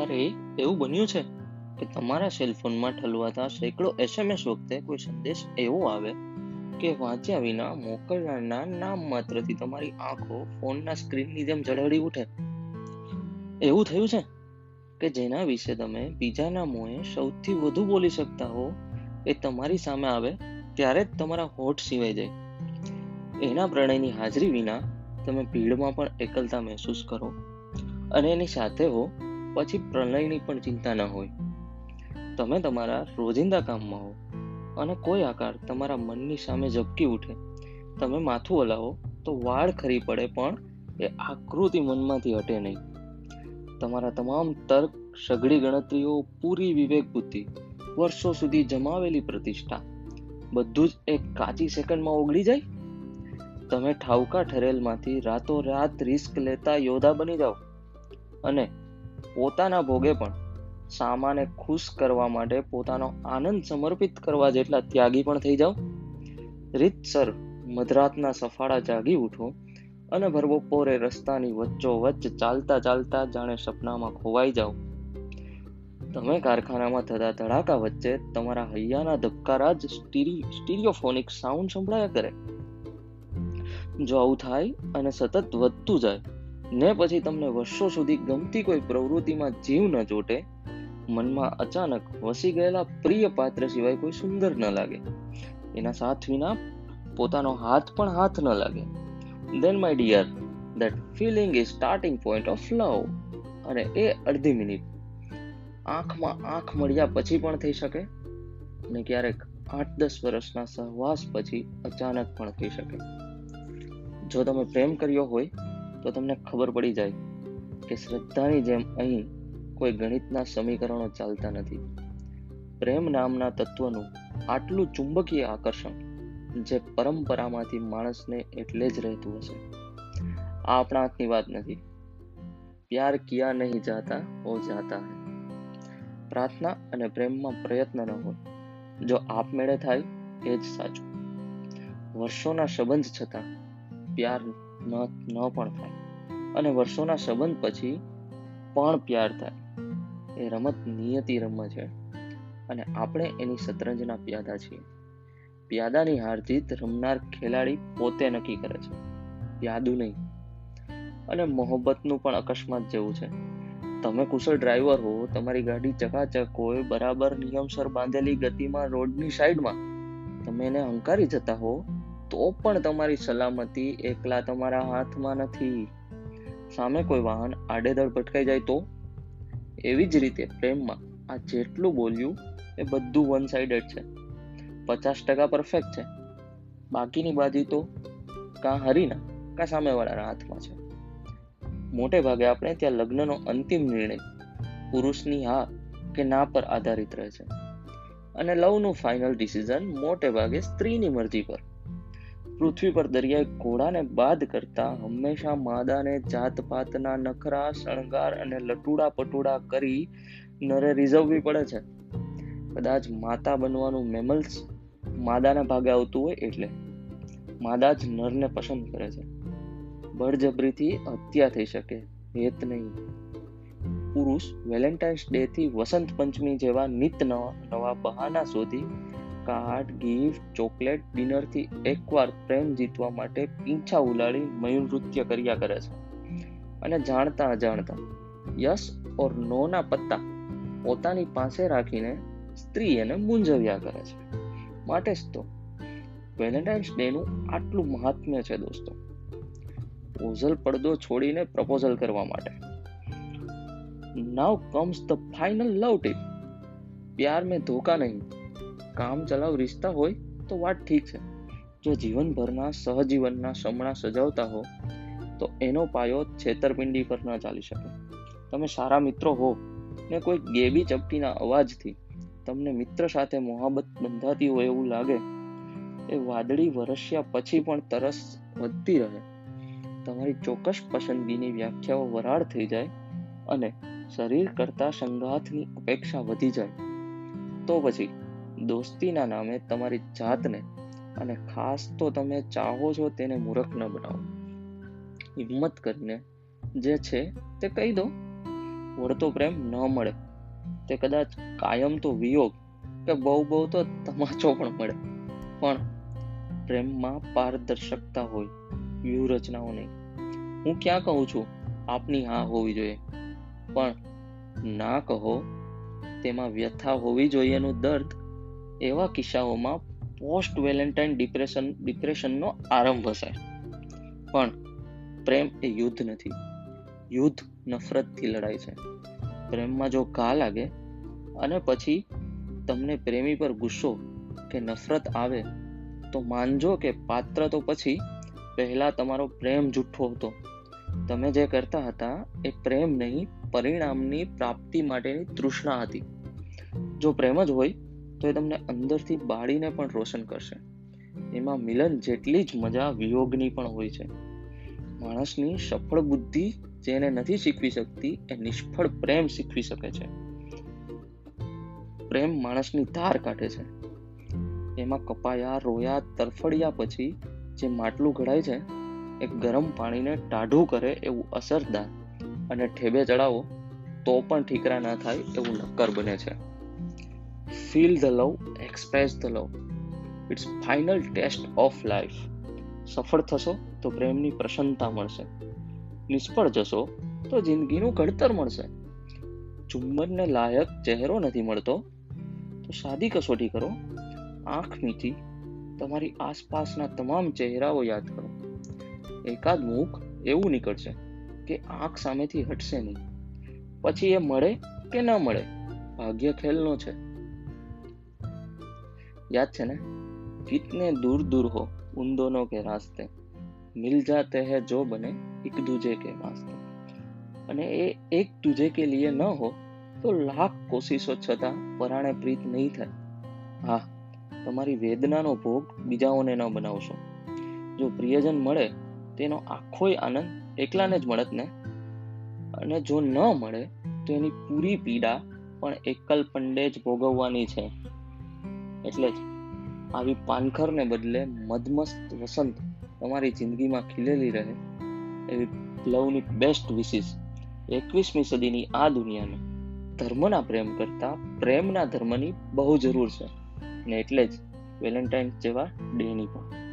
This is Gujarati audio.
ક્યારે એવું બન્યું છે કે તમારા સેલફોનમાં ઠલવાતા સેંકડો એસએમએસ વખતે કોઈ સંદેશ એવો આવે કે વાંચ્યા વિના મોકલનારના નામ માત્રથી તમારી આંખો ફોનના સ્ક્રીનની જેમ ઝળહળી ઉઠે. એવું થયું છે કે જેના વિશે તમે બીજાના મોંએ સૌથી વધુ બોલી શકતા હો એ તમારી સામે આવે ત્યારે જ તમારા હોઠ સિવાય જાય. એના પ્રણયની હાજરી વિના તમે ભીડમાં પણ એકલતા મહેસૂસ કરો અને એની સાથે હો પછી પ્રણયની પણ ચિંતા ન હોય. તમે તમારા રોજિંદા કામમાં હો અને કોઈ આકાર તમારા મનની સામે ઝબકી ઉઠે. તમે માથું હલાવો તો વાળ ખરી પડે પણ એ આકૃતિ મનમાંથી હટે નહીં. તમારા તમામ તર્ક, સઘળી ગણતરીઓ, પૂરી વિવેક બુદ્ધિ વર્ષો સુધી જમાવેલી પ્રતિષ્ઠા બધું જ એક કાચી સેકન્ડમાં ઓગળી જાય? તમે ઠાવકા ઠરેલમાંથી રાતોરાત રિસ્ક લેતા યોદ્ધા બની જાઓ અને પોતાના ભોગે પણ સામાને ખુશ કરવા માટે પોતાનો આનંદ સમર્પિત કરવા જેટલા ત્યાગી પણ થઈ જાઓ. રીતસર મધરાતના સફાળા જાગી ઉઠો અને ભરબપોરે રસ્તાની વચ્ચો વચ્ચ ચાલતા ચાલતા જાણે સપનામાં ખોવાઈ જાઓ. તમે કારખાનામાં થતા ધડાકા વચ્ચે તમારા હૈયાના ધબકારા જ સ્ટીરિયોફોનિક સાઉન્ડ સંભળાયા કરે. જો આવું થાય અને સતત વધતું જાય ને પછી તમને વર્ષો સુધી ગમતી કોઈ પ્રવૃત્તિમાં જીવ ન ચોટે, મનમાં અચાનક વસી ગયેલા પ્રિય પાત્ર સિવાય કોઈ સુંદર ન લાગે. એના સાથ વિના પોતાનો હાથ પણ હાથ ન લાગે. Then my dear that feeling is starting point of love અને એ અડધી મિનિટ. આંખમાં આંખ મળ્યા પછી પણ થઈ શકે અને ક્યારેક આઠ દસ વર્ષના સહવાસ પછી અચાનક પણ થઈ શકે. જો તમે પ્રેમ કર્યો હોય તો તમને ખબર પડી જાય કે શ્રદ્ધાની જેમ અહીં કોઈ ગણિતના સમીકરણો ચાલતા નથી. પ્રેમ નામના તત્વનું આટલું ચુંબકીય આકર્ષણ જે પરંપરામાંથી માણસને એટલે જ રહેતું હશે. આ આપણા હાથની વાત નથી. પ્યાર કિયા નહીં જાતા, ઓ જાતા હૈ. પ્રાર્થના અને પ્રેમમાં પ્રયત્ન ન હોય. જો આપમેળે થાય, એ જ સાચું. વર્ષોના સંબંધ છતાં પ્યાર ન ન પણ થાય. અને વર્ષોના સંબંધ પછી પણ પ્યાર થાય. એ રમત નિયતિ રમત છે. અને આપણે એની શતરંજના પ્યાદા છીએ. પ્યાદાની હાર જીત રમનાર ખેલાડી પોતે નક્કી કરે છે. પ્યાદું નહીં. અને મોહબ્બતનું પણ અકસ્માત જેવું છે. તમે કુશળ ડ્રાઈવર હો, તમારી ગાડી ચકાચક હોય, બરાબર નિયમસર બાંધેલી ગતિમાં રોડની સાઈડમાં. તમે એને હંકારી જતા હો તો પણ તમારી સલામતી એકલા તમારા હાથમાં નથી. સામે કોઈ વાહન આડેધડ ભટકાઈ જાય તો? એવી જ રીતે પ્રેમમાં આ જેટલું બોલ્યું, એ બધું વન સાઇડેડ છે. પચાસ ટકા પરફેક્ટ છે. બાકીની બાજી તો કાં હરીના, કાં સામેવાળાના હાથમાં છે. મોટે ભાગે આપણે ત્યાં લગ્નનો અંતિમ નિર્ણય પુરુષની હા કે ના પર આધારિત રહે છે. અને લવનું ફાઇનલ ડિસિઝન મોટે ભાગે સ્ત્રીની મરજી પર. પૃથ્વી પર દરિયાઈ ઘોડાને બાદ કરતા હંમેશા માદાને જાતપાતના નખરા, શણગાર અને લટુડા પટુડા કરી નરે રીઝવવી પડે છે. કદાચ માતા બનવાનું મેમલ્સ માદાના ભાગે આવતું હોય એટલે. માદા જ નરને પસંદ કરે છે. બળજબરીથી હત્યા થઈ શકે, હેત નહીં. પુરુષ વેલેન્ટાઇન્સ ડે થી વસંત પંચમી જેવા નિત નવા બહાના શોધી કાર્ડ ગિફ્ટ, ચોકલેટ, ડિનરથી એકવાર પ્રેમ જીતવા માટે પીંછા ઉલાડી મયુર નૃત્ય કર્યા કરે છે. અને જાણતા અજાણતા યસ ઓર નો ના પત્તા પોતાની પાસે રાખીને સ્ત્રી એને મૂંઝવ્યા કરે છે. માટે જ તો વેલેન્ટાઇન્સ ડે નું આટલું મહાત્મ્ય છે દોસ્તો. ઓઝલ પડદો છોડીને પ્રપોઝલ કરવા માટે. Now comes the final love tip પ્યાર મેં ધોકા નહીં. કામ ચલાવ રિશ્તા હોય તો વાત ઠીક છે. જો જીવનભરના સહજીવનના સમણા સજાવતા હો, તો એનો પાયો છેતરપિંડી પર ન ચાલી શકે. તમે સારા મિત્રો હો ને કોઈ ગેબી ચપટીના અવાજથી તમને મિત્ર સાથે મોહબ્બત બંધાતી હોય એવું લાગે, એ વાદળી વરસ્યા પછી પણ તરસ વધતી રહે. તમારી ચોક્કસ પસંદગીની વ્યાખ્યાઓ વરાળ થઈ જાય અને શરીર કરતા સંઘાતની અપેક્ષા વધી જાય. તો પછી દોસ્તીના નામે તમારી જાતને અને ખાસ તો તમે ચાહો છો તેને મૂર્ખ ન બનાવો. હિંમત કરીને જે છે તે કહી દો. વળતો પ્રેમ ન મળે. તે કદાચ કાયમ તો વિયોગ કે બહુ બહુ તો તમાચો પણ મળે. પણ પ્રેમમાં પારદર્શકતા હોય, વ્યૂહરચનાઓ નહીં. હું ક્યાં કહું છું, આપની હા હોવી જોઈએ. પણ ના કહો, તેમાં વ્યથા હોવી જોઈએનું દર્દ એવા કિસ્સાઓમાં પોસ્ટ વેલેન્ટાઇન ડિપ્રેશન, ડિપ્રેશનનો આરંભ હશે. પણ પ્રેમ એ યુદ્ધ નથી. યુદ્ધ નફરતથી લડાય છે. પ્રેમમાં જો ઘા લાગે અને પછી તમને પ્રેમી પર ગુસ્સો કે નફરત આવે, તો માનજો કે પાત્ર તો પછી પહેલા તમારો પ્રેમ જુઠ્ઠો હતો. તમે જે કરતા હતા એ પ્રેમ નહીં, પરિણામની પ્રાપ્તિ માટેની તૃષ્ણા હતી. જો પ્રેમ જ હોય તો એ તમને અંદરથી બાળીને પણ રોશન કરશે. એમાં મિલન જેટલી જ મજા વિયોગની પણ હોય છે. માણસની સફળ બુદ્ધિ જેને નથી શીખવી શકતી, એ નિષ્ફળ પ્રેમ શીખવી શકે છે. પ્રેમ માણસની ધાર કાઢે છે. એમાં કપાયા, રોયા, તરફડ્યા પછી જે માટલું ઘડાય છે, એ ગરમ પાણીને ટાઢું કરે એવું અસરદાર અને ઠેબે ચડાવો તો પણ ઠીકરા ના થાય એવું નક્કર બને છે. Feel the love express the love it's final test of life સફળ થશો તો પ્રેમની પ્રસન્નતા મળશે. નિષ્ફળ જશો તો જિંદગીનું ઘડતર મળશે. ચુંબનને લાયક ચહેરો નથી મળતો તો સાદી કસોટી કરો. આંખ નીચી તમારી આસપાસના તમામ ચહેરાઓ યાદ કરો. એકાદ મુખ એવું નીકળશે કે આંખ સામેથી હટશે નહીં. પછી એ મળે કે ન મળે? ભાગ્ય ખેલનો છે. યાદ છે ને? કિતને દૂર દૂર હો, ઉન કે રાસ્તે. મિલ જાતે હે જો બને, એક દૂજે કે વાસ્તે. અને એ એક દૂજે કે લીએ ન હો, તો લાખ કોશિશો છતાં પરાણે પ્રીત નહીં થાય. હા, તમારી વેદનાનો ભોગ બીજાઓને ન બનાવશો. જો પ્રિયજન મળે, તેનો આખોય આનંદ એકલાને જ મળત ને? અને જો ન મળે, તો એની પૂરી પીડા પણ એકલ પંડે જ ભોગવવાની છે. એટલે જ આવી પાનખરને બદલે મદમસ્ત વસંત તમારી જિંદગીમાં ખીલેલી રહે એવી લવની બેસ્ટ વિશિસ એકવીસમી સદીની આ દુનિયાને. ધર્મના પ્રેમ કરતા પ્રેમના ધર્મની બહુ જરૂર છે. ને એટલે જ વેલેન્ટાઇન્સ જેવા ડેની પણ.